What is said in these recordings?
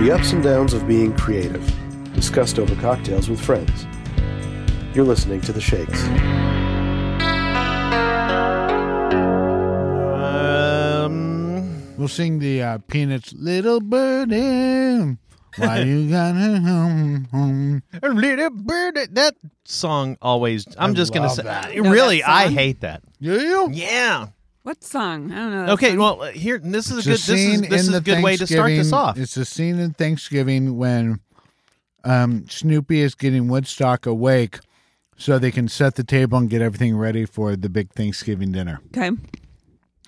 The ups and downs of being creative, discussed over cocktails with friends. You're listening to The Shakes. Um, We'll sing the uh, Peanuts "Little Birdie." Why you gotta home, home? a little bird. That song always. I'm I just gonna say. that. I- Know really, that I hate that. Yeah. Yeah. What song? I don't know. that Okay. song. Well, uh, here. This is a good. This is scene this is a good way to start this off. It's a scene in Thanksgiving when um, Snoopy is getting Woodstock awake so they can set the table and get everything ready for the big Thanksgiving dinner. okay.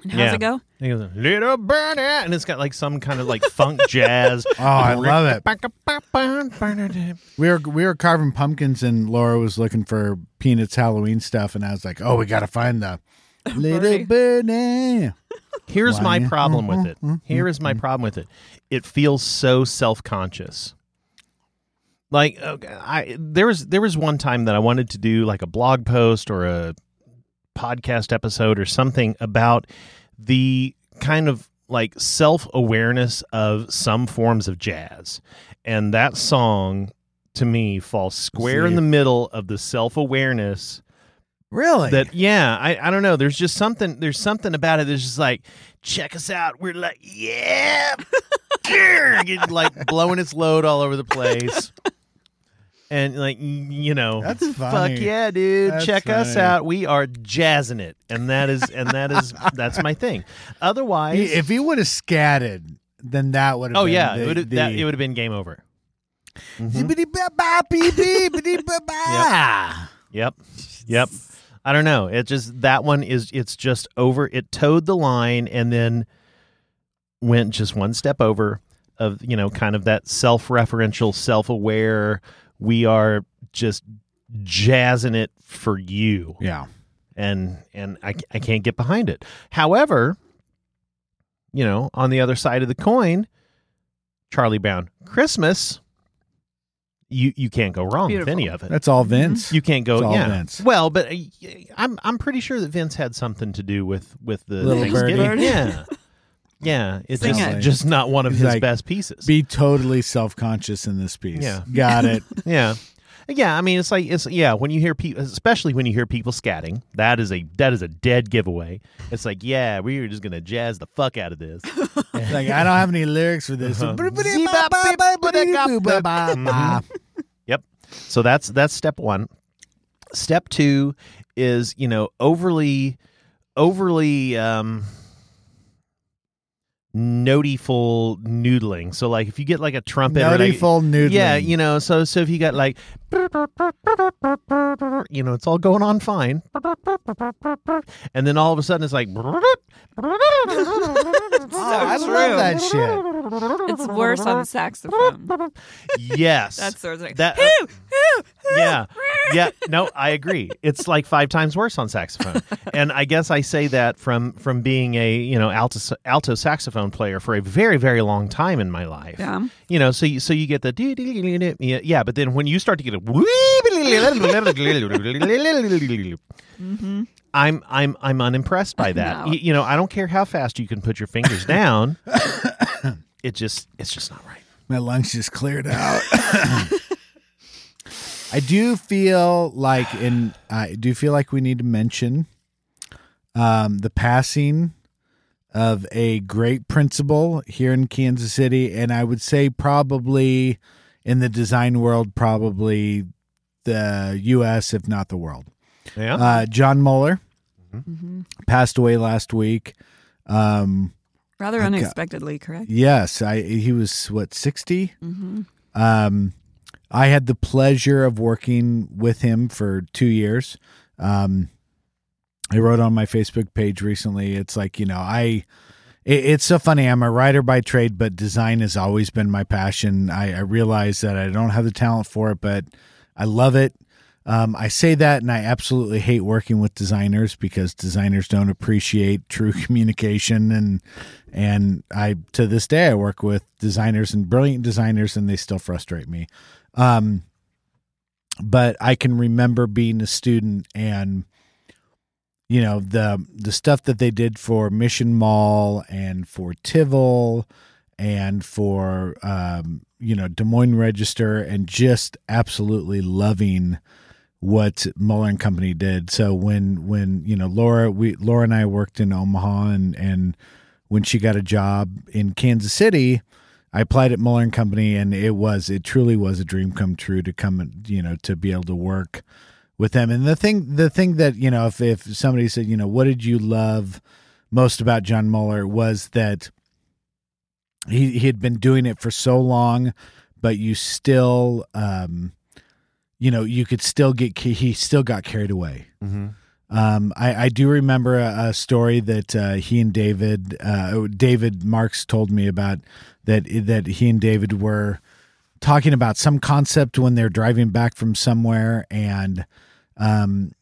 And how's Yeah. it go? He goes, little birdie, and it's got like some kind of like funk jazz. Oh, I love it. it. We were we were carving pumpkins and Laura was looking for Peanuts Halloween stuff and I was like, "Oh, we got to find the little birdie." Here's my Why? problem with it. Mhm, Here is my problem with it. It feels so self conscious. Like okay, I there was there was one time that I wanted to do like a blog post or a podcast episode or something about the kind of like self awareness of some forms of jazz, and that song to me falls square in the middle of the self awareness Really? that yeah I, I don't know there's just something there's something about it that's just like check us out we're like yeah get, like blowing its load all over the place and like you know That's funny. fuck yeah dude That's check us funny. out we are jazzing it and that is and that is that's my thing otherwise if he would have scatted, then that would have oh been yeah the, it would the, that it would have been game over Mhm. Zippity-ba-ba-bee-bee-bee-ba-ba. Yep. Yep. I don't know. It just that one is it's just over it towed the line and then went just one step over of, you know, kind of that self-referential, self-aware we are just jazzing it for you Yeah. and and I, I can't get behind it. However, you know, on the other side of the coin, Charlie Brown Christmas, you you can't go wrong Beautiful. with any of it. That's all Vince. You can't go. It's all yeah. Vince. Well, but uh, I'm I'm pretty sure that Vince had something to do with with the Little Thanksgiving. birdie. Yeah, yeah. It's just, it. just not one of He's his like, best pieces. Be totally self-conscious in this piece. Yeah. Got it. yeah, yeah. I mean, it's like it's yeah. When you hear people, especially when you hear people scatting, that is a that is a dead giveaway. It's like yeah, we are just gonna jazz the fuck out of this. like I don't have any lyrics for this. Uh-huh. Yep. So that's that's step one. Step two is you know overly overly um notyful noodling. So like if you get like a trumpet or like, noodling. yeah, you know, so so if you got like you know, it's all going on fine. And then all of a sudden it's like Oh, I So love that shit. It's worse on the saxophone. yes. That's sort of like that "Hoo, hoo, hoo." Yeah yeah no i agree it's like five times worse on saxophone and i guess i say that from from being a you know alto alto saxophone player for a very very long time in my life Yeah. you know so you so you get the yeah, yeah but then when you start to get a Mm-hmm. i'm i'm i'm unimpressed by that No. Y- you know i don't care how fast you can put your fingers down it just it's just not right My lungs just cleared out. I do feel like, in I do feel like we need to mention um, the passing of a great principal here in Kansas City, and I would say probably in the design world, probably the U.S. if not the world. yeah Uh, John Muller hmm passed away last week. Um, Rather I got- unexpectedly, correct? yes, I he was what sixty. Mm-hmm. Um, I had the pleasure of working with him for two years. Um, I wrote on my Facebook page recently. It's like you know, I. It, it's so funny. I'm a writer by trade, but design has always been my passion. I, I realize that I don't have the talent for it, but I love it. Um, I say that, and I absolutely hate working with designers because designers don't appreciate true communication, and and I to this day I work with designers and brilliant designers, and they still frustrate me. Um, but I can remember being a student and you know the the stuff that they did for Mission Mall and for Tivol and for um, you know Des Moines Register, and just absolutely loving what Muller and Company did. So when when you know Laura, we Laura and I worked in Omaha, and and when she got a job in Kansas City. I applied at Muller and Company, and it was it truly was a dream come true to come, you know, to be able to work with them. And the thing, the thing that you know, if if somebody said, you know, what did you love most about John Muller was that he he had been doing it for so long, but you still, um, you know, you could still get he still got carried away. Mm-hmm. Um, I, I do remember a, a story that uh, he and David, uh, David Marks told me about that that he and David were talking about some concept when they're driving back from somewhere, and um,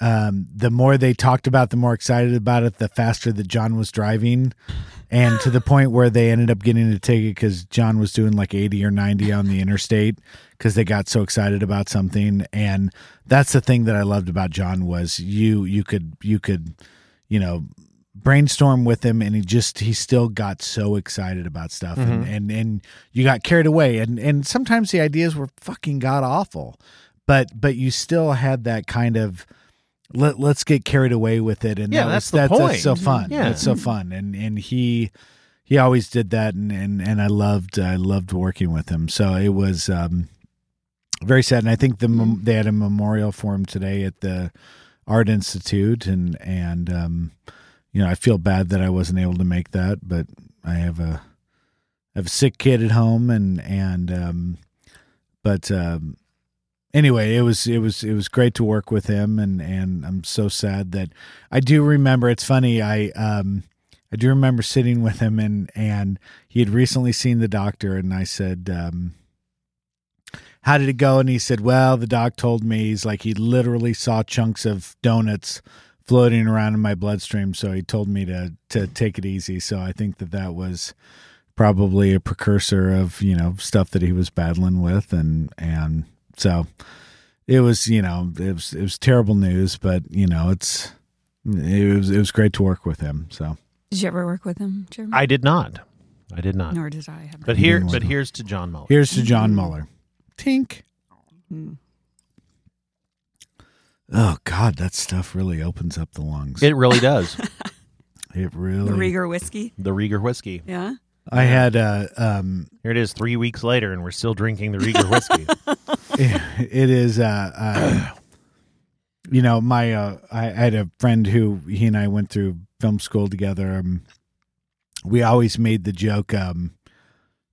um, the more they talked about, the more excited about it, the faster that John was driving, and to the point where they ended up getting a ticket because John was doing like eighty or ninety on the interstate because they got so excited about something, and that's the thing that I loved about John was you you could you could you know brainstorm with him and he just he still got so excited about stuff and, and and you got carried away. And and sometimes the ideas were fucking god awful but but you still had that kind of let let's get carried away with it. And Yeah, that that's was, the that's, point. that's so fun. Yeah. that's so fun. And and he he always did that and and and I loved I loved working with him. So it was um very sad and I think the mem- they had a memorial for him today at the Art Institute and and um you know I feel bad that I wasn't able to make that but I have a I have a sick kid at home and and um but um anyway it was it was it was great to work with him and and I'm so sad that I do remember it's funny I um I do remember sitting with him and and he had recently seen the doctor and I said um how did it go and he said well the doc told me he's like he literally saw chunks of donuts floating around in my bloodstream so he told me to to take it easy so I think that that was probably a precursor of you know stuff that he was battling with and and so it was you know it was it was terrible news but you know it's it was it was great to work with him so Did you ever work with him, Jeremy? I did not. I did not. Nor did I. Have But here, but here's to John Muller. here's to John Muller tink Mm. oh god that stuff really opens up the lungs It really does. it really. the really Rieger whiskey. the Rieger whiskey. Yeah. I had uh um Here it is, three weeks later, and we're still drinking the Rieger whiskey. it is uh, uh you know my uh I, I had a friend who he and I went through film school together um we always made the joke um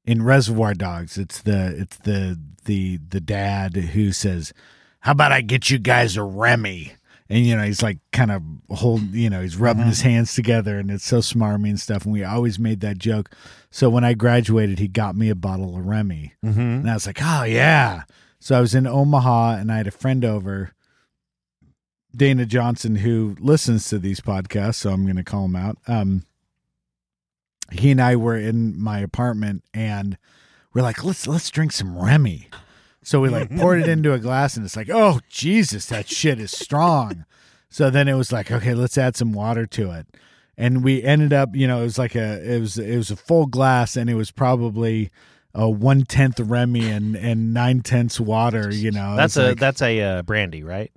in Reservoir Dogs it's the it's the the the dad who says how about I get you guys a Remy and you know he's like kind of hold you know he's rubbing his hands together and it's so smarmy and stuff and we always made that joke so when I graduated he got me a bottle of Remy mm-hmm. and I was like, oh, yeah. So I was in Omaha and I had a friend over, Dana Johnson, who listens to these podcasts. So I'm going to call him out. Um, he and I were in my apartment and we're like, let's, let's drink some Remy. So we like poured it into a glass and it's like, oh, Jesus, that shit is strong. So then it was like, okay, let's add some water to it. And we ended up, you know, it was like a, it was, it was a full glass and it was probably, a one tenth Remy and and nine tenths water. You know, That's a like- that's a uh, brandy, right?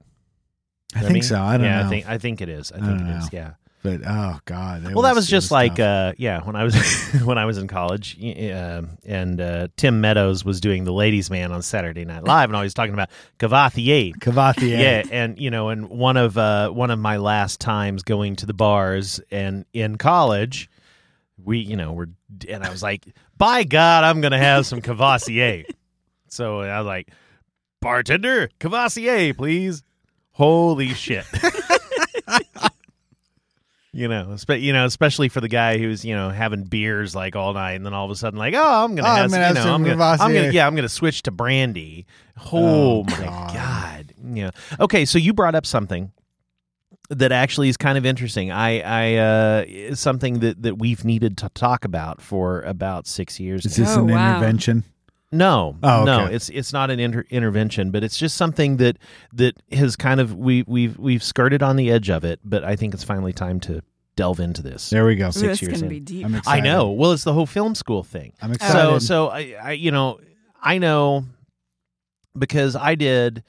I Remy? think so. I don't yeah, know, I think I think it is. I I think don't it is. know. Yeah. But oh god. well, that was just like uh, yeah, when I was when I was in college, uh, and uh, Tim Meadows was doing the Ladies Man on Saturday Night Live, and always talking about Courvoisier. Courvoisier. Yeah, and you know, and one of uh, one of my last times going to the bars and in college, we you know we're and I was like, by God, I'm gonna have some Courvoisier. so I was like, bartender, Courvoisier, please. Holy shit. You know, spe- you know, especially for the guy who's you know having beers like all night, and then all of a sudden like, oh, I'm gonna Oh, have, I'm gonna you know, some I'm gonna, I'm gonna, yeah, I'm gonna switch to brandy. Oh, Oh, my God. god. yeah. Okay, so you brought up something that actually is kind of interesting. I, I, uh, something that that we've needed to talk about for about six years. Is now. this Oh, an wow. intervention? No, Oh, no, it's it's not an inter- intervention, but it's just something that that has kind of we we've we've skirted on the edge of it, but I think it's finally time to delve into this. There we go. Ooh, Six that's years gonna in. be deep. I'm I know. Well, it's the whole film school thing. I'm So, so I, I, you know, I know because I did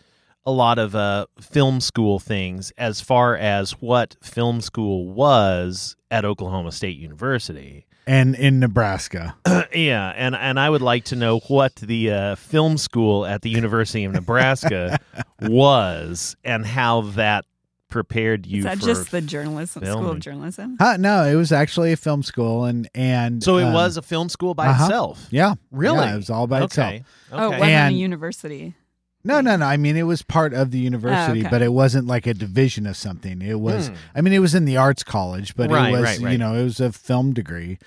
a lot of uh, film school things as far as what film school was at Oklahoma State University. And in Nebraska. yeah, and and I would like to know what the uh, film school at the University of Nebraska was and how that prepared you Is that for. just the journalism school of journalism? Huh, no, it was actually a film school, and and so it um, was a film school by uh-huh. itself. yeah, Really? yeah, it was all by itself. okay. Oh, it Okay. wasn't And- a university. No, no, no. I mean, it was part of the university, okay. but it wasn't like a division of something. It was. Hmm. I mean, it was in the arts college, but Right, it was right, right. you know it was a film degree,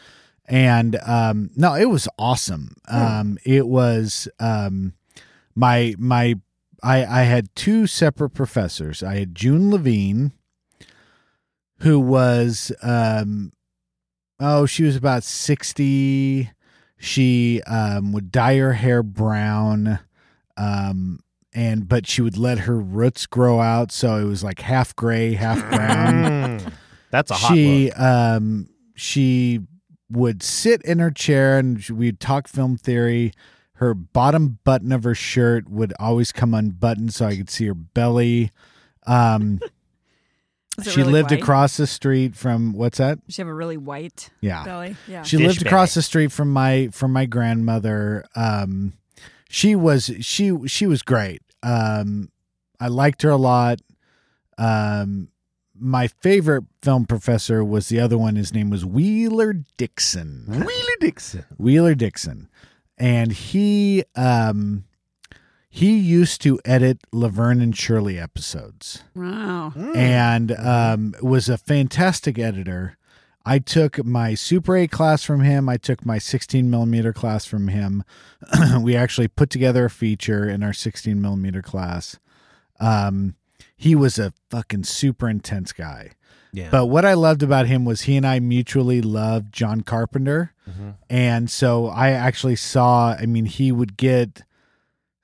and um, no, it was awesome. Hmm. Um, it was um, my my. I I had two separate professors. I had June Levine, who was um, oh, she was about sixty. She um would dye her hair brown, um, and but she would let her roots grow out, so it was like half gray, half brown Mm. That's a hot she look. um she would sit in her chair and we'd talk film theory her bottom button of her shirt would always come unbuttoned so i could see her belly um she really lived white? across the street from what's that she have a really white yeah belly? Yeah. she Dish lived across the street from my from my grandmother um she was she she was great um i liked her a lot um my favorite film professor was the other one his name was wheeler dixon Wheeler Dixon. wheeler dixon and he um he used to edit laverne and shirley episodes wow. and um, was a fantastic editor. I took my Super 8 class from him. I took my 16 millimeter class from him. we actually put together a feature in our 16 millimeter class. Um, he was a fucking super intense guy. Yeah. But what I loved about him was he and I mutually loved John Carpenter. Mhm. And so I actually saw, I mean, he would get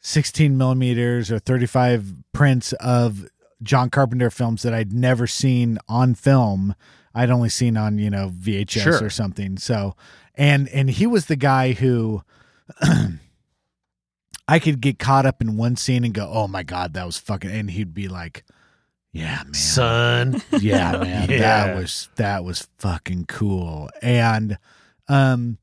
16 millimeters or 35 prints of John Carpenter films that I'd never seen on film. I'd only seen on, you know, VHS Sure. or something. So, and, and he was the guy who I could get caught up in one scene and go, oh my God, that was fucking, and he'd be like, yeah, man Son. yeah man Yeah. that was that was fucking cool and um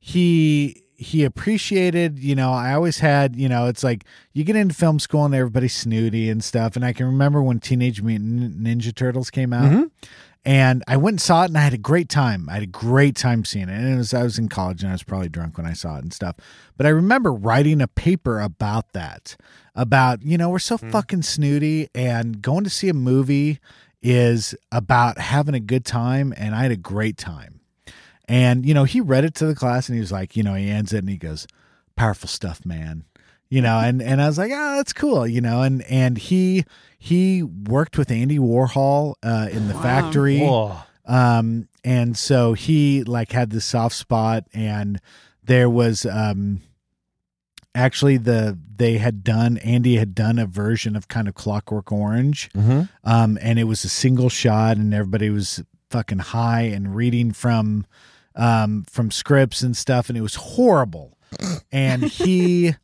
he he appreciated you know i always had you know it's like you get into film school and everybody's snooty and stuff and i can remember when teenage mutant ninja turtles came out Mhm. And i went and saw it and i had a great time. I had a great time seeing it. And it was i was in college and i was probably drunk when i saw it and stuff. But i remember writing a paper about that about you know we're so hmm. fucking snooty and going to see a movie is about having a good time and i had a great time. And you know he read it to the class and he was like you know he ends it and he goes powerful stuff man you know and and i was like oh that's cool you know and and he he worked with andy warhol uh in the Wow. factory Whoa. um and so he like had this soft spot and there was um actually the they had done andy had done a version of kind of clockwork orange Mhm. um and it was a single shot and everybody was fucking high and reading from um from scripts and stuff and it was horrible and he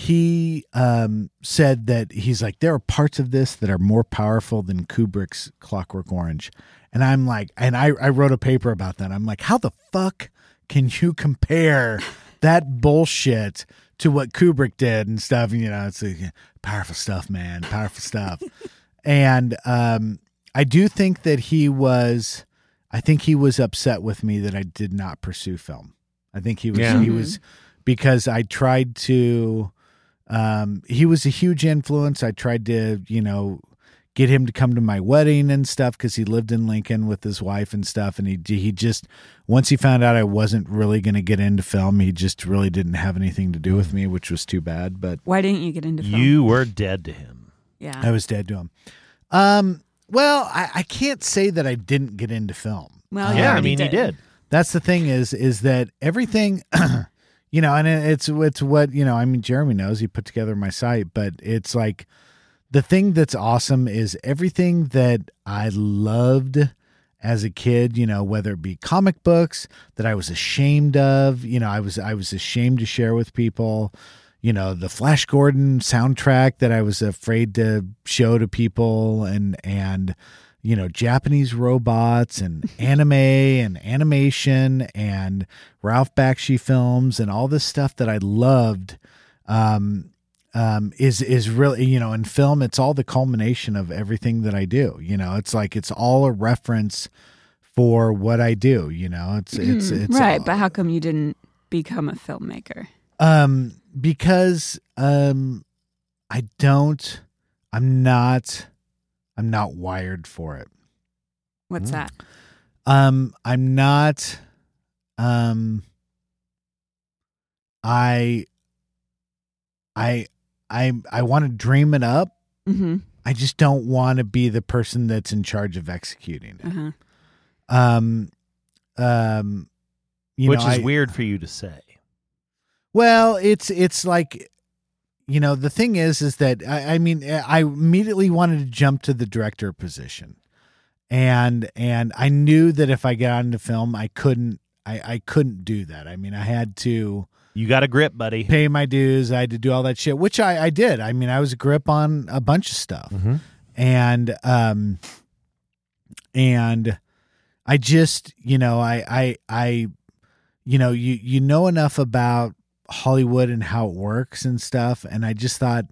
he um said that he's like there are parts of this that are more powerful than kubrick's clockwork orange. And i'm like and i i wrote a paper about that. I'm like how the fuck can you compare that bullshit to what kubrick did and stuff? You know it's like, powerful stuff man. Powerful stuff. And um i do think that he was i think he was upset with me that i did not pursue film. I think he was Yeah. he was because i tried to um he was a huge influence i tried to you know get him to come to my wedding and stuff because he lived in lincoln with his wife and stuff and he he just once he found out i wasn't really going to get into film he just really didn't have anything to do with me which was too bad but Why didn't you get into film? You were dead to him. yeah. I was dead to him. Um, well, I, I can't say that I didn't get into film. Well, you yeah, I already mean, you did. That's the thing is, is that everything, you know, and it's it's what you know. I mean, Jeremy knows he put together my site, but it's like the thing that's awesome is everything that I loved as a kid, you know, whether it be comic books that I was ashamed of, you know, I was I was ashamed to share with people, you know, the Flash Gordon soundtrack that I was afraid to show to people and and you know, Japanese robots and anime and animation and Ralph Bakshi films and all this stuff that I loved um um is is really you know in film it's all the culmination of everything that I do you know? It's like it's all a reference for what I do you know? It's it's it's Mm, right, all- but how come you didn't become a filmmaker? um because um I don't I'm not I'm not wired for it What's Mm. that? um I'm not um I I I I want to dream it up Mm-hmm. I just don't want to be the person that's in charge of executing it. Uh-huh. Um, um, you Which know, is I- weird for you to say. Well, it's it's like, you know, the thing is, is that I, I mean, I immediately wanted to jump to the director position, and and I knew that if I got into film, I couldn't, I I couldn't do that. I mean, I had to. You got a grip, buddy. pay my dues. I had to do all that shit, which I, I did. I mean, I was a grip on a bunch of stuff, Mm-hmm. and um, and I just, you know, I, I, I, you know, you you know enough about Hollywood and how it works and stuff, and I just thought.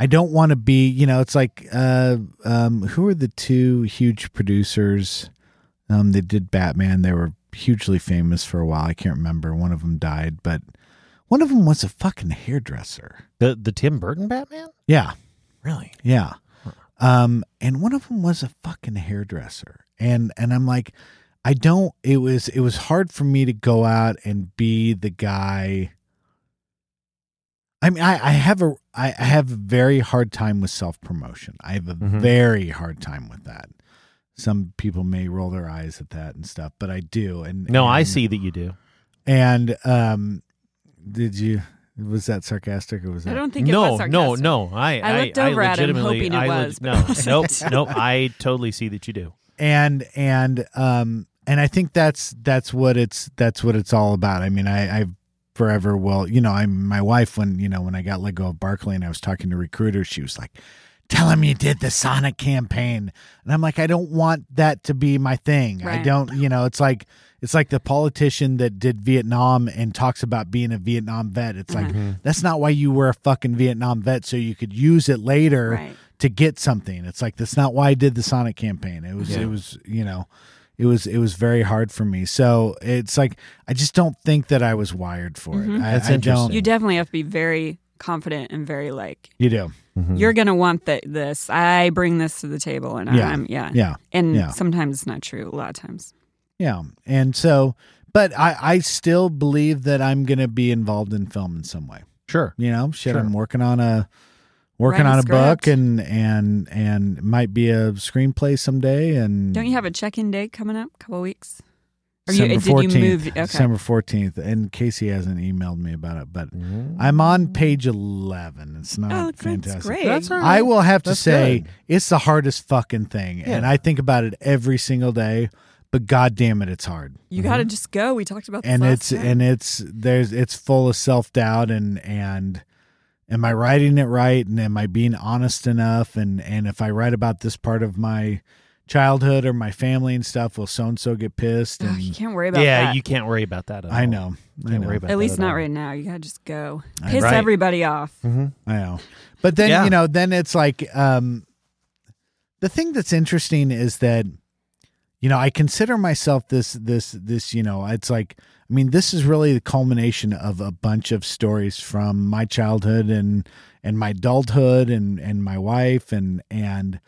I don't want to be, you know, it's like, uh, um, who are the two huge producers? Um, they did Batman. They were hugely famous for a while. I can't remember. One of them died, but one of them was a fucking hairdresser. The the Tim Burton Batman? Yeah, Really? yeah. Um, and one of them was a fucking hairdresser. And and I'm like, I don't. It was it was hard for me to go out and be the guy. I mean, I, I have a I, I have a very hard time with self promotion. I have a Mhm. very hard time with that. Some people may roll their eyes at that and stuff, but I do. And No, I see that you do. And um, did you? Was that sarcastic or was that? I don't think it No, was no, sarcastic. no. I I looked over at him legitimately- hoping it I was, but no, it nope, nope. I totally see that you do. and and um and I think that's that's what it's that's what it's all about. I mean, I I forever will. You know, I'm my wife when you know when I got let go of Barkley and I was talking to recruiters, she was like, "Tell him you did the Sonic campaign," and I'm like, I don't want that to be my thing. I don't. You know, it's like it's like the politician that did Vietnam and talks about being a Vietnam vet. It's like Mm-hmm. that's not why you were a fucking Vietnam vet, so you could use it later Right. to get something. It's like that's not why I did the Sonic campaign. It was Yeah. it was you know, it was it was very hard for me. So it's like I just don't think that I was wired for Mhm. it. I, That's I interesting. don't. You definitely have to be very confident and very like You do. Mm-hmm. you're gonna want that this. I bring this to the table, and Yeah. I'm yeah. Yeah. And Yeah. sometimes it's not true. A lot of times. Yeah. And so, but I I still believe that I'm going to be involved in film in some way. Sure. You know, shit. Sure. I'm working on a working Write on a book and and and might be a screenplay someday. And Don't you have a check-in date coming up? A couple weeks. Or December you, did you 14th, move? Okay. December 14th. And Casey hasn't emailed me about it, but Mm-hmm. I'm on page 11. It's not oh, that's fantastic. great. That's all I will have to That's say good. it's the hardest fucking thing. And I think about it every single day, but god damn it, it's hard. You got to just go. We talked about this And last it's time. and it's there's it's full of self-doubt and and am I writing it right and am I being honest enough and and if I write about this part of my childhood or my family and stuff, will so and so get pissed Ugh, and you can't worry about Yeah, that. you can't worry about that. At I know. I Can't know. worry about At that least not all. right now. You got to just go. Piss Right. everybody off. Mhm. I know. But then, Yeah. you know, then it's like um the thing that's interesting is that you know, I consider myself this this this, you know, it's like I mean, this is really the culmination of a bunch of stories from my childhood and and my adulthood and and my wife and and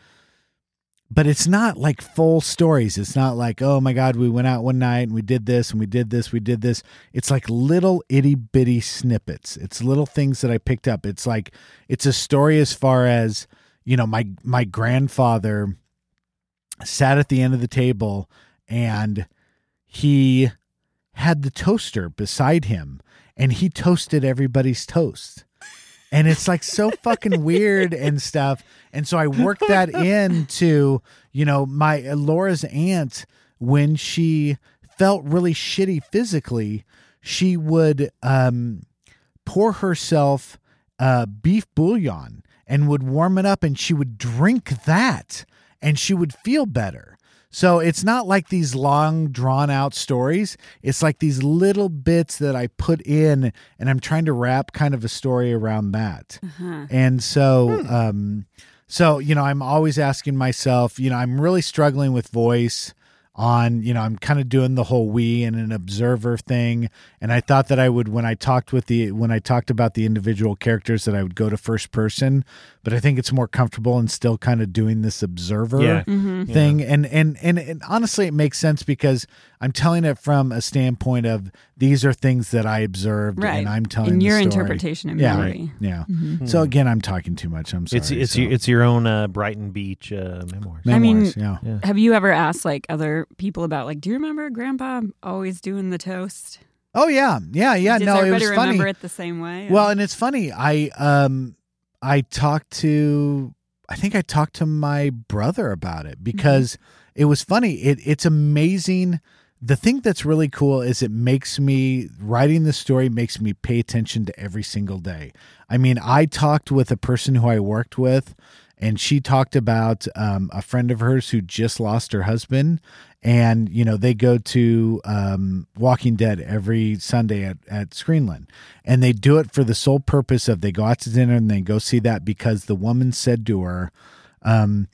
but it's not like full stories. It's not like, oh my God, we went out one night and we did this and we did this, we did this. It's like little itty bitty snippets. It's little things that I picked up. It's like it's a story as far as, you know, my my grandfather sat at the end of the table and he had the toaster beside him and he toasted everybody's toast. And it's like so fucking weird and stuff. And so I worked that into, you know, my Laura's aunt when she felt really shitty physically, she would um, pour herself uh, beef bouillon and would warm it up and she would drink that and she would feel better. So it's not like these long drawn out stories. It's like these little bits that I put in and I'm trying to wrap kind of a story around that. Uh-huh. And so um so you know I'm always asking myself, you know, I'm really struggling with voice on, you know, I'm kind of doing the whole we and an observer thing and I thought that I would when I talked with the when I talked about the individual characters that I would go to first person, but I think it's more comfortable and still kind of doing this observer Yeah. hmm thing and, and and and honestly it makes sense because i'm telling it from a standpoint of these are things that i observed Right. and i'm telling In the your story. interpretation and yeah memory. yeah Mhm. so again i'm talking too much i'm sorry It's it's so. your, it's your own uh, Brighton Beach uh, memoirs. I mean- yeah Yeah. Have you ever asked like other people about like, do you remember Grandpa always doing the toast? oh yeah yeah yeah Does no it was funny remember it the same way? well and it's funny i um i talked to i think i talked to my brother about it mm-hmm. because it was funny. It it's amazing. The thing that's really cool is it makes me writing the story makes me pay attention to every single day. I mean i talked with a person who i worked with and she talked about um, a friend of hers who just lost her husband. And you know they go to um, walking dead every sunday at, at screenland. And they do it for the sole purpose of they go out to dinner and they go see that because the woman said to her um,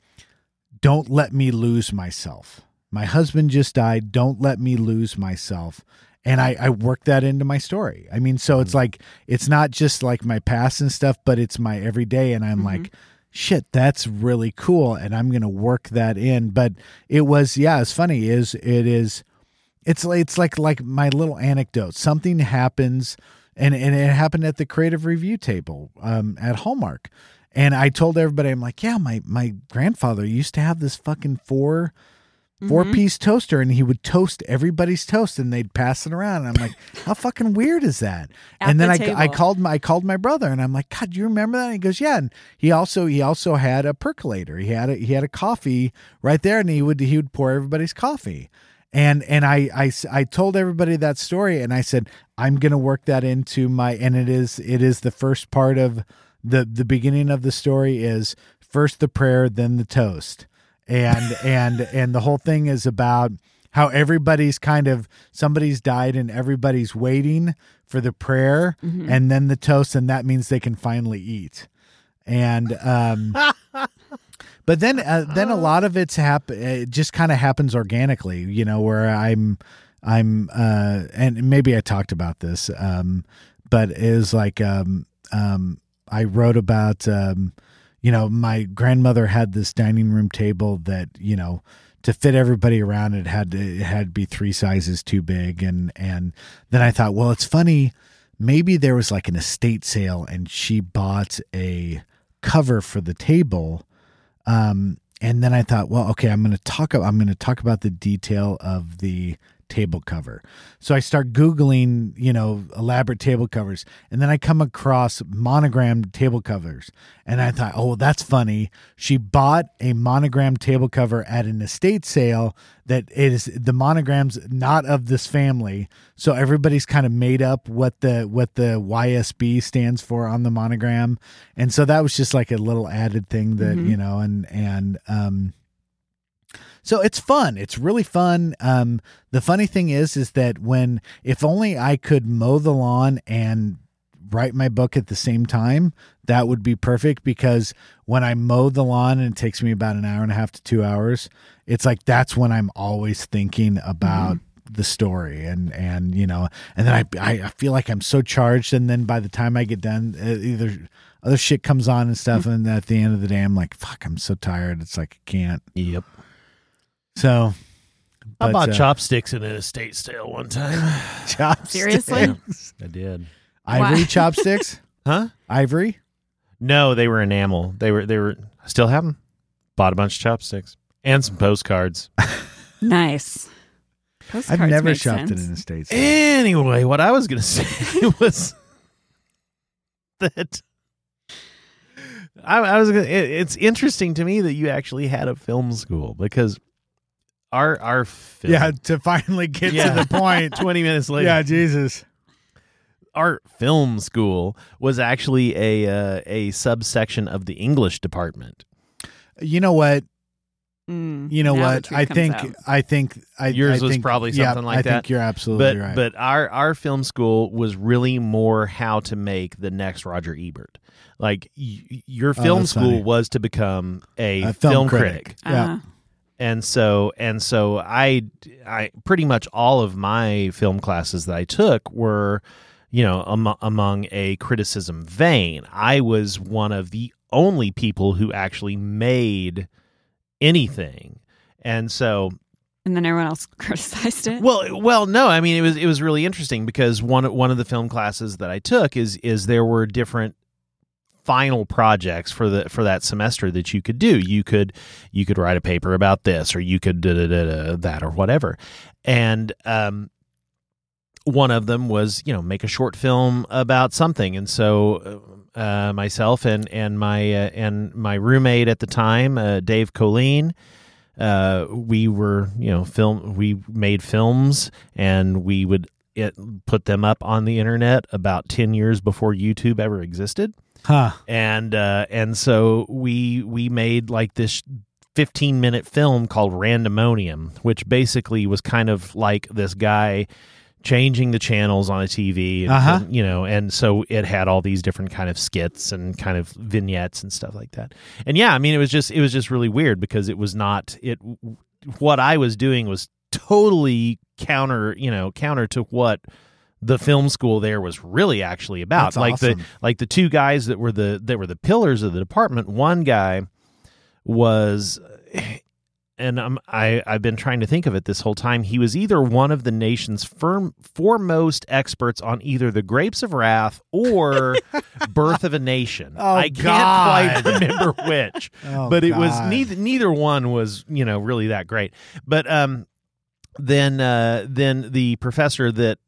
don't let me lose myself. My husband just died. Don't let me lose myself. And I, I work that into my story. I mean so it's like it's not just like my past and stuff but it's my everyday. And i'm Mhm. like shit that's really cool and i'm gonna work that in. But it was yeah it's funny is it is it's like it's like like my little anecdote. Something happens and and it happened at the creative review table um at hallmark. And i told everybody i'm like yeah my my grandfather used to have this fucking four four Mhm. piece toaster and he would toast everybody's toast and they'd pass it around and i'm like how fucking weird is that At and then the I, I called my I called my brother and I'm like, God, do you remember that? And he goes, Yeah. And he also he also had a percolator. He had a he had a coffee right there, and he would he would pour everybody's coffee. And and I I I told everybody that story, and I said I'm gonna work that into my and it is it is the first part of the the beginning of the story is first the prayer, then the toast, and and and the whole thing is about how everybody's kind of somebody's died and everybody's waiting for the prayer Mhm. and then the toast and that means they can finally eat and um but then uh, then a lot of it's hap- it just kind of happens organically you know where i'm i'm uh and maybe i talked about this um but was like um um i wrote about um you know my grandmother had this dining room table that you know to fit everybody around it had to it had to be three sizes too big. And and then i thought well it's funny maybe there was like an estate sale and she bought a cover for the table. Um and then i thought well okay i'm going to talk i'm going to talk about the detail of the table cover. So i start googling you know elaborate table covers and then i come across monogrammed table covers. And i thought oh that's funny. She bought a monogrammed table cover at an estate sale that is the monograms not of this family. So everybody's kind of made up what the what the ysb stands for on the monogram. And so that was just like a little added thing that Mhm. you know and and um so it's fun. It's really fun. Um the funny thing is is that when if only i could mow the lawn and write my book at the same time that would be perfect because when i mow the lawn and it takes me about an hour and a half to two hours it's like that's when i'm always thinking about the story and and you know and then I, I feel like i'm so charged and then by the time i get done uh, either other shit comes on and stuff and at the end of the day i'm like fuck i'm so tired. It's like i can't Yep. So I bought uh, chopsticks in an estate sale one time. chopsticks Seriously? I did. ivory Why? chopsticks Huh? ivory No, they were enamel. They were they were I still have them. Bought a bunch of chopsticks and some postcards. Nice. i've never make shopped sense. in an estate sale. Anyway, what I was going to say was that I, I was. Gonna, it, it's interesting to me that you actually had a film school because our our film, Yeah, to finally get Yeah. to the point. twenty minutes later, yeah, Jesus. our film school was actually a uh, a subsection of the English department. You know what? Mm, You know now the what? truth I comes think out. I think I Yours I was think- probably yeah, something like I that. think you're absolutely but right. but our our film school was really more how to make the next Roger Ebert. Like y- your Oh, film that's school funny. was to become a, A film, film critic. critic. yeah. Uh, and so and so I I pretty much all of my film classes that I took were you know am, among a criticism vein. I was one of the only people who actually made anything. And so and then everyone else criticized it. well, well, no. I mean, it was it was really interesting because one one of the film classes that I took is is there were different final projects for the for that semester that you could do. You could you could write a paper about this, or you could that, or whatever. And um, one of them was you know make a short film about something, and so. Uh, myself and and my uh, and my roommate at the time, uh, Dave Colleen, uh, we were you know film we made films and we would it, put them up on the internet about 10 years before youtube ever existed huh. and uh, and so we we made like this 15 minute film called randomonium which basically was kind of like this guy changing the channels on a TV, and, Uh-huh. you know, and so it had all these different kind of skits and kind of vignettes and stuff like that. And yeah, I mean, it was just it was just really weird because it was not it. What I was doing was totally counter, you know, counter to what the film school there was really actually about. That's like awesome. the like the two guys that were the that were the pillars of the department. One guy was and I'm, I, I've been trying to think of it this whole time. He was either one of the nation's firm, foremost experts on either the Grapes of Wrath or Birth of a Nation. Oh, I can't God. quite remember which, Oh, but it was neither neither one was you know really that great. But um, then uh, then the professor that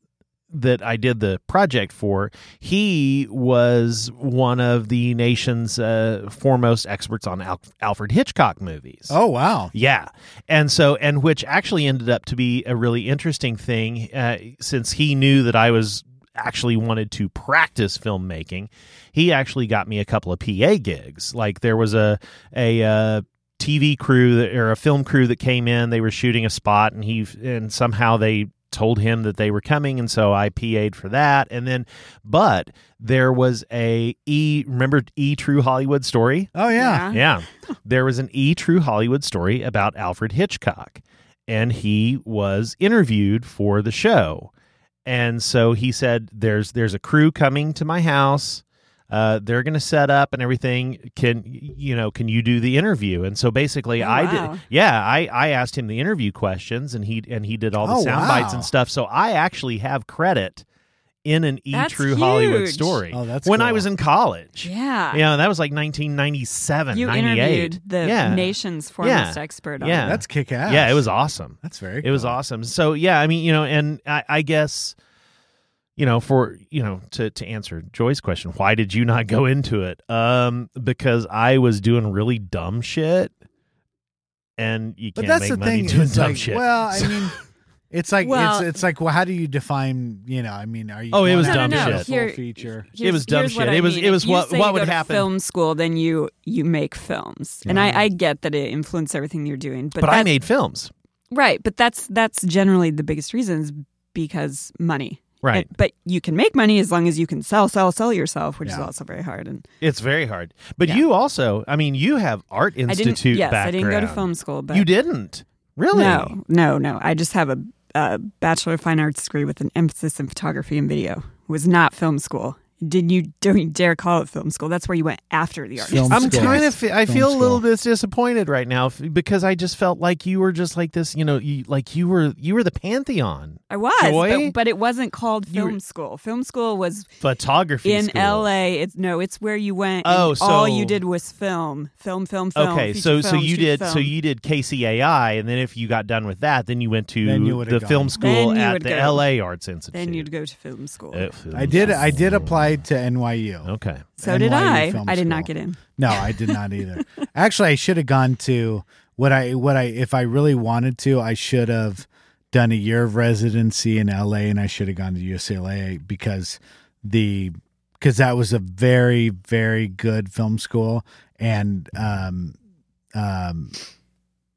that I did the project for, he was one of the nation's uh, foremost experts on Al- Alfred Hitchcock movies. Oh wow. Yeah. And so, and which actually ended up to be a really interesting thing uh, since he knew that I was actually wanted to practice filmmaking. He actually got me a couple of PA gigs. Like there was a, a, uh, TV crew that, or a film crew that came in, they were shooting a spot and he, and somehow they told him that they were coming and so I PA'd for that and then but there was a E remember E True Hollywood story Oh yeah. yeah. There was an E True Hollywood story about Alfred Hitchcock, and he was interviewed for the show. And so he said, "There's there's a crew coming to my house. Uh, they're going to set up and everything. Can you know? Can you do the interview?" And so basically, Oh, I wow. did. Yeah, I I asked him the interview questions, and he and he did all the Oh, sound bites and stuff. So I actually have credit in an E That's True Hollywood story. Oh, that's when I was in college. Yeah. Yeah, that was like 1997, You 98. interviewed the yeah. nation's foremost expert on Yeah. That's kick ass. Yeah, it was awesome. That's very. It was awesome. So yeah, I mean, you know, and I, I guess, you know, for you know, to to answer Joy's question, why did you not go into it? Um, because I was doing really dumb shit, and you But can't that's make the money thing. doing dumb like, shit. well, I mean, it's like Well- it's it's like well, how do you define? You know, I mean, are you? Oh, it was out dumb to shit. a full Here- feature. It was dumb shit. I It was- it was If you what- say what you would go to happen- Film school, then you you make films, and I, I get that it influenced everything you're doing. But, but I made films, right. But that's that's generally the biggest reasons because money. Right? And- but you can make money as long as you can sell, sell, sell yourself, which is also very hard. And It's very hard. But Yeah. you also, I mean, you have art I institute didn't. Yes, background. I didn't go to film school, but You didn't really? No, no, no. I just have a, a bachelor of fine arts degree with an emphasis in photography and video. It was not film school. Didn't you don't dare call it film school? That's where you went after the art. Film I'm kind of. I Film feel a little bit disappointed right now because I just felt like you were just like this. You know, you, like you were you were the pantheon I was, but, but it wasn't called You were- film school. Film school was photography in school. L.A. It's no, it's where you went. and Oh, all you did was film, film, film, film. Okay, feature so so you did film. so you did KCAI, and then if you got done with that, then you went to you the gone. film school at the go. LA Arts Institute. Then you'd go to film school. Film I did. I did school. Apply to NYU. Okay. so did I. Film I did not School. get in. No, I did not either. Actually, I should have gone to what I what I if I really wanted to, I should have done a year of residency in LA and I should have gone to UCLA because the because that was a very very good film school and um um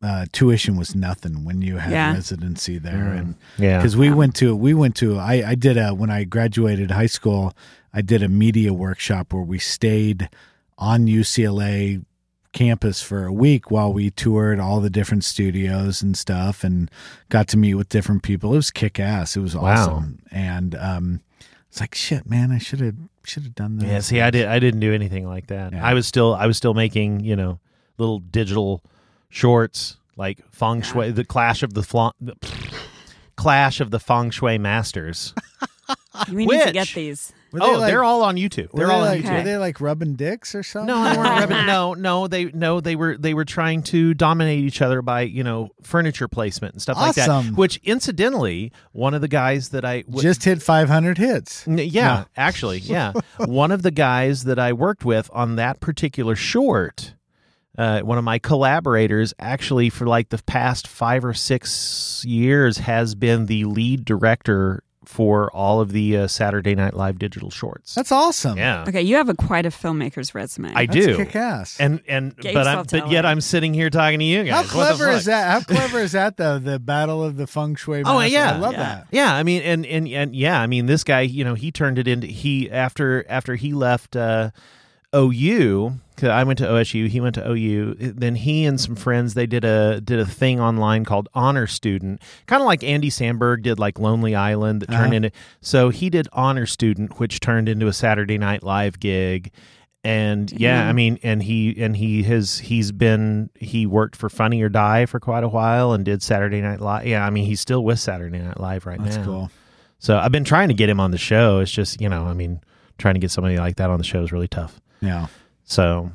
uh tuition was nothing when you had Yeah. residency there Mm. and Yeah. because we went to we went to I I did a when I graduated high school I did a media workshop where we stayed on UCLA campus for a week while we toured all the different studios and stuff and got to meet with different people. It was kick ass. It was awesome. Wow. awesome. And um it's like shit, man, I should have should have done that. Yeah, see, I did. I didn't do anything like that. Yeah. I was still, I was still making, you know, little digital shorts like feng shui, the clash of the, fla- the clash of the feng shui masters. We need to get these. Were they oh, like- they're all on YouTube. were They're they all on YouTube. Were they like rubbing dicks or something? No, they weren't rubbing. No, no, they no, they were they were trying to dominate each other by you know furniture placement and stuff like that. Awesome. Which incidentally, one of the guys that I w- Just hit 500 hits. N- Yeah, No. actually, yeah. one of the guys that I worked with on that particular short, uh, one of my collaborators, actually for like the past five or six years, has been the lead director for all of the uh, Saturday Night Live digital shorts. That's awesome. yeah, Okay, you have a quite a filmmaker's resume. I That's do. kick ass. And and Get but I'm, but yet I'm sitting here talking to you guys. How What the clever fuck? is that? How clever is that though? The battle of the feng shui. Oh masters? yeah, I love Yeah. that. Yeah, I mean, and and and yeah, I mean, this guy, you know, he turned it into he after after he left uh, OU. 'cause I went to OSU. He went to OU. Then he and some friends they did a did a thing online called Honor Student, kind of like Andy Samberg did, like Lonely Island, that turned Uh-huh. into. So he did Honor Student, which turned into a Saturday Night Live gig. And yeah, Damn. I mean, and he and he has he's been he worked for Funny or Die for quite a while and did Saturday Night Live. Yeah, I mean, he's still with Saturday Night Live right now. That's now. cool. So I've been trying to get him on the show. It's just you know, I mean, trying to get somebody like that on the show is really tough. Yeah. So,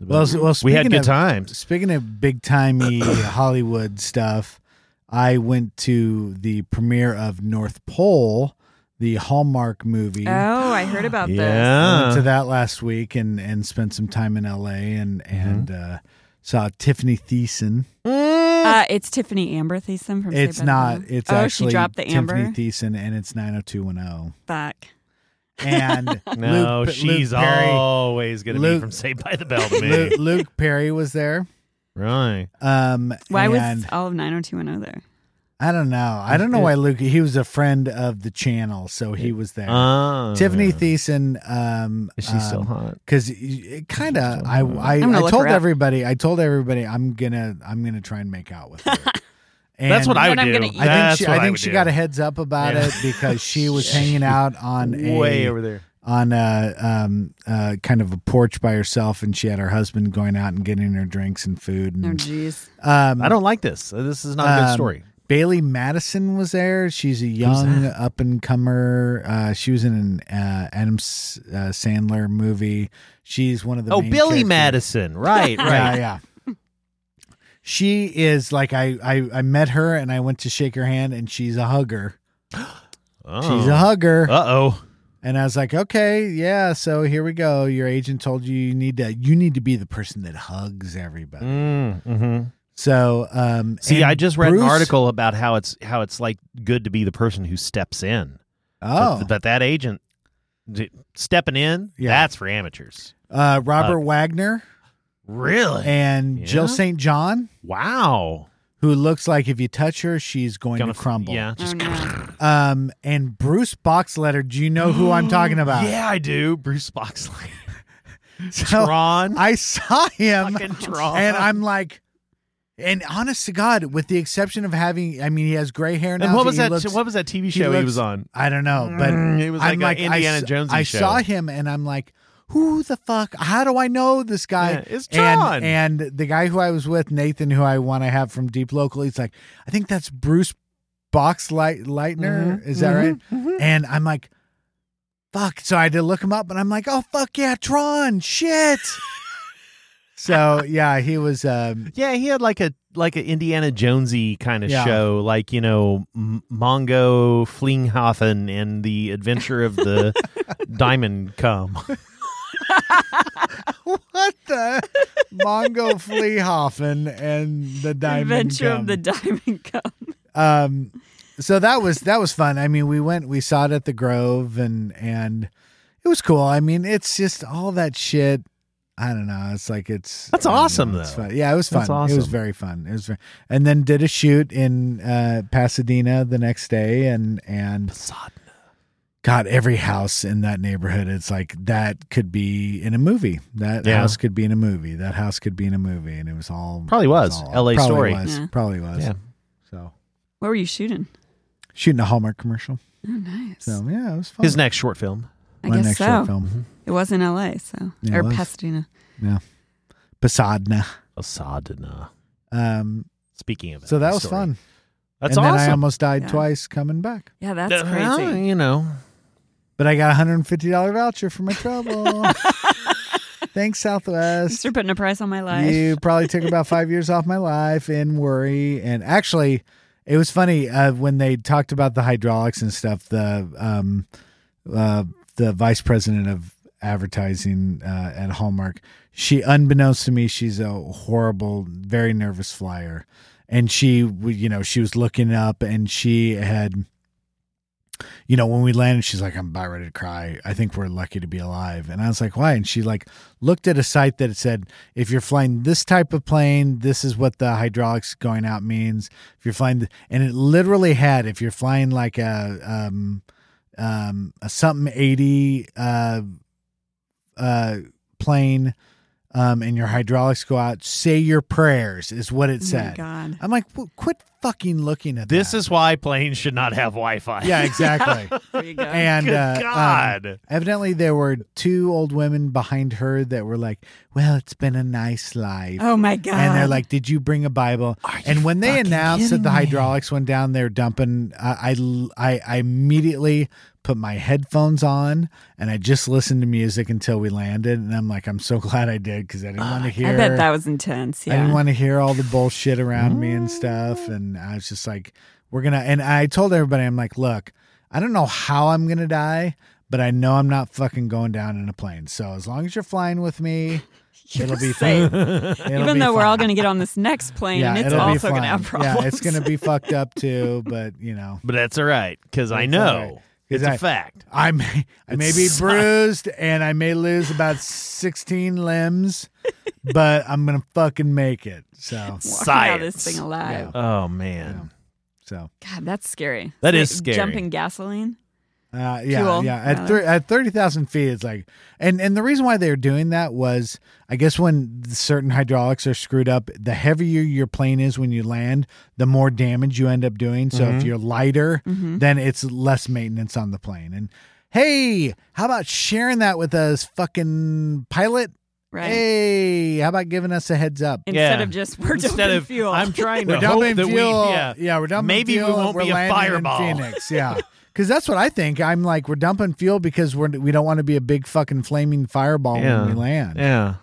Well, s- well, we had speaking good of- times. Speaking of big timey Hollywood stuff, I went to the premiere of North Pole, the Hallmark movie. oh, I heard about this. I Yeah, went to that last week and and spent some time in L.A. and Mm-hmm. and uh, saw Tiffani Thiessen. Uh, it's Tiffani Amber Thiessen from Saved It's by not. It's oh, actually she dropped the Amber Tiffani Thiessen, and it's nine hundred two one zero. back. And no, Luke, she's Luke Perry, always going to be Luke- from Saved by the Bell to me. Luke, Luke Perry was there. right? Um, Why and was all of 90210 there? I don't know. I don't know why Luke. He was a friend of the channel, so he was there. Oh. Tiffani Thiessen. Um, Is she still hot? Because it kind of, I, I, I'm gonna I look told her up. everybody, I told everybody, I'm gonna, I'm gonna try and make out with her. And That's what I would Then I'm do. gonna eat. I think That's she, what I think would she do. got a heads up about Yeah. it because she was hanging out on a way over there. on a um uh kind of a porch by herself, and she had her husband going out and getting her drinks and food. Oh, jeez. um, I don't like this. This is not a good um, story. Bailee Madison was there. She's a young up and comer. Uh, she was in an uh, Adam S- uh, Sandler movie. She's one of the Oh, main Billy characters. Madison. Right, right. Yeah, yeah. She is like I, I I met her and I went to shake her hand and she's a hugger. Oh. She's a hugger. Uh oh. And I was like, okay, yeah. So here we go. Your agent told you you need to you need to be the person that hugs everybody. Mm, hmm So um, See, I just read Bruce- an article about how it's how it's like good to be the person who steps in. Oh, But, but that agent stepping in, Yeah. that's for amateurs. uh, Robert Wagner Really? and Yeah? Jill St. John, wow. who looks like if you touch her, she's going Gonna to f- crumble. Yeah. Oh, no. Um, and Bruce Boxleitner. Do you know who I'm talking about? Yeah, I do. Bruce Boxley. So, Tron. I saw him, Fucking Tron. and I'm like, and honest to God, with the exception of having, I mean, he has gray hair now. and what was that? looks- what was that TV show he, looks- was on? I don't know, but Mm, it was I'm like, like a Indiana I, s- Jones. I show. saw him, and I'm like, who the fuck? How do I know this guy? Yeah, it's And- Tron. And, the guy who I was with, Nathan, who I want to have from Deep Local, he's like, I think that's Bruce Box Light Lightner. Mhm, Is that right? mhm, mhm. And I'm like, fuck. So I had to look him up, and I'm like, oh fuck yeah, Tron, shit. so yeah, he was. Um, Yeah, he had like a like an Indiana Jonesy kind of Yeah. show, like you know M- Mongo Flinghofen and the Adventure of the Diamond Come. What the? Mongo Fleehoffen and the Diamond Adventure Gum. of the Diamond Gum. um so that was that was fun i mean we went we saw it at the grove and and it was cool i mean it's just all that shit i don't know it's like it's That's I don't know, awesome, it's though. fun. yeah it was fun That's it was very fun it was very, and then did a shoot in uh pasadena the next day and and god every house in that neighborhood it's like that could be in a movie that Yeah. house could be in a movie that house could be in a movie and it was all Probably it was. all- LA probably Story. was, Yeah. probably was Yeah. so What were you shooting? shooting a Hallmark commercial. Oh, nice. So yeah, it was fun. His next short film. I My guess next so. short film, It was in L.A. So Yeah, it or was. Pasadena. Pasadena. Asadna. Um, Speaking of it. so that was story. fun. That's and awesome. then I almost died Yeah. twice coming back, Yeah, that's Uh, well, crazy. you know, but I got a hundred and fifty dollar voucher for my trouble. Thanks, Southwest. for putting a price on my life. You probably took about five years off my life in worry. And actually, it was funny uh, when they talked about the hydraulics and stuff. The um, uh, the vice president of advertising uh, at Hallmark, she, unbeknownst to me, she's a horrible, very nervous flyer, and she, you know, she was looking up and she had. You know, when we landed, she's like, I'm about ready to cry. I think we're lucky to be alive. And I was like, why? And she like looked at a site that said, if you're flying this type of plane, this is what the hydraulics going out means. If you're flying, the, and it literally had, if you're flying like a, um, um, a something 80, uh, uh, plane, um, and your hydraulics go out, say your prayers is what it oh my said. God. I'm like, "Well, quit fucking looking at this that. is why planes should not have Wi-Fi. yeah, exactly. There you go. and Good uh, um, God. evidently there were two old women behind her that were like, "Well, it's been a nice life." oh my God. and they're like, "Did you bring a Bible?" and when they announced that kidding the me? hydraulics went down, they're dumping. Uh, I, I I immediately put my headphones on and I just listened to music until we landed. And I'm like, I'm so glad I did because I didn't want to hear. I bet that was intense. I didn't want to hear all the bullshit around me and mm. stuff. And I was just like, we're going to, and I told everybody, I'm like, look, I don't know how I'm going to die, but I know I'm not fucking going down in a plane. So as long as you're flying with me, it'll be safe. fine. It'll Even be though we're all going to get on this next plane and it's it'll be also going to fine. have problems. Yeah, it's going to be fucked up too, but you know, But that's all right because I know right. It's 'Cause a I- fact. I may I may be sucks. bruised and I may lose about 16 limbs, but I'm going to fucking make it. So, Walking out this thing alive. Oh man, so God, that's scary. That That is is scary. Jumping gasoline. Uh, yeah, Cool. yeah. At thir- at thirty thousand feet, it's like, and and the reason why they were doing that was, I guess, when certain hydraulics are screwed up, the heavier your plane is when you land, the more damage you end up doing. So if you're lighter, Mm-hmm. then it's less maintenance on the plane. And hey, how about sharing that with us, fucking pilot? Right. Hey, how about giving us a heads up? Instead Yeah. of just we're Instead dumping of fuel. I'm trying We're to hope dumping that fuel. we yeah. yeah, we're dumping Maybe we won't we're be a landing fireball. In Phoenix, yeah. Because that's what I think. I'm like, we're dumping fuel because we're we don't want to be a big fucking flaming fireball Yeah. when we land. Yeah.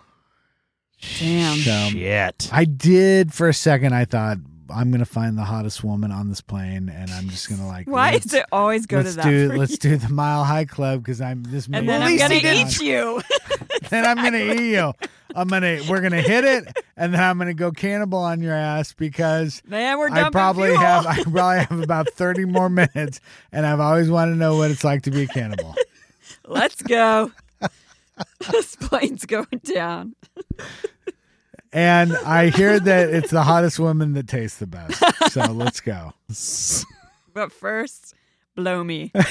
Damn. So- Shit. I did for a second. I thought I'm gonna find the hottest woman on this plane, and I'm just gonna like. Why let's, does it always go let's to that? do let's you? do the Mile High Club because I'm this. And may then or I'm gonna eat you. then I'm gonna eat you. I'm gonna we're gonna hit it, and then I'm gonna go cannibal on your ass because Man, we're I probably fuel. have I probably have about 30 more minutes, and I've always wanted to know what it's like to be a cannibal. Let's go. this plane's going down. And I hear that it's the hottest woman that tastes the best. So let's go. But first, blow me.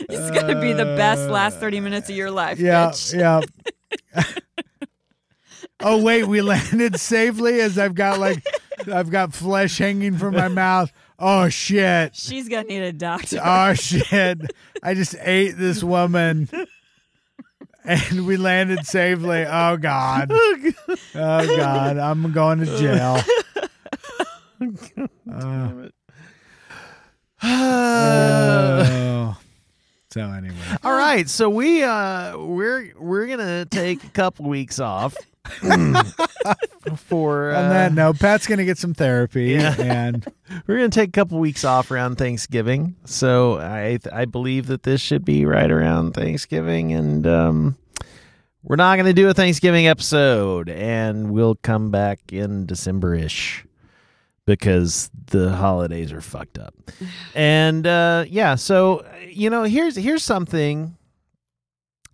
it's gonna be the best last thirty minutes of your life. Yeah, bitch. yeah. oh wait, we landed safely as I've got like I've got flesh hanging from my mouth. Oh shit. She's gonna need a doctor. Oh shit! I just ate this woman, and we landed safely. Oh god! Oh god! I'm going to jail. Damn Uh, oh. So anyway, All right, so we uh we're we're gonna take a couple weeks off for uh, on that note, Pat's gonna get some therapy, Yeah. and we're gonna take a couple weeks off around Thanksgiving. So I I believe that this should be right around Thanksgiving, and um, we're not going to do a Thanksgiving episode, and we'll come back in December ish because the holidays are fucked up. And uh, yeah, so you know, here's here's something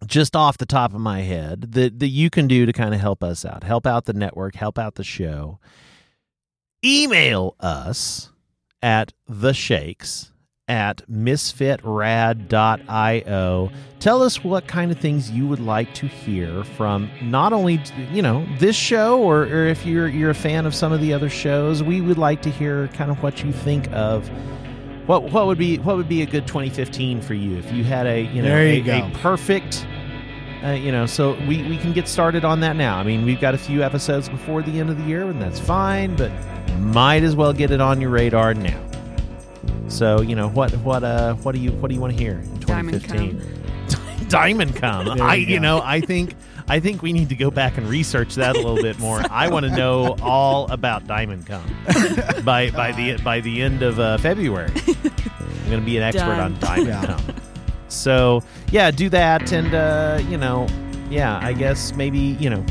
just off the top of my head that that you can do to kind of help us out, help out the network, help out the show. Email us at the shakes at misfitrad.io. Tell us what kind of things you would like to hear from not only you know this show or, or if you're you're a fan of some of the other shows. We would like to hear kind of what you think of what what would be what would be a good 2015 for you if you had a you know you a, a perfect uh, you know so we, we can get started on that now i mean we've got a few episodes before the end of the year and that's fine but might as well get it on your radar now so you know what what uh what do you what do you want to hear in Diamond 2015 diamond come i you you go. know i think i think we need to go back and research that a little bit more. I want to know all about diamond come by by the by the end of uh, february. I'm going to be an expert Done. on diamond Yeah. come so yeah do that and uh you know yeah i guess maybe you know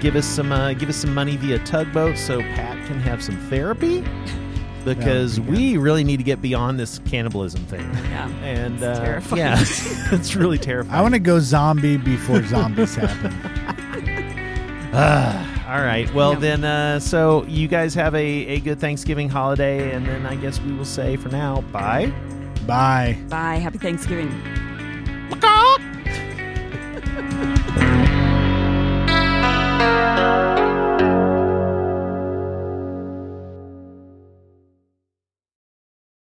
give us some uh, give us some money via tugboat so pat can have some therapy because That would be we really need to get beyond this cannibalism thing Yeah. and It's uh, terrifying. yeah it's really terrifying I want to go zombie before zombies happen. Ah, all right. Well, Yep. then, uh, so you guys have a, a good Thanksgiving holiday, and then I guess we will say for now, bye. Bye. Bye. Happy Thanksgiving.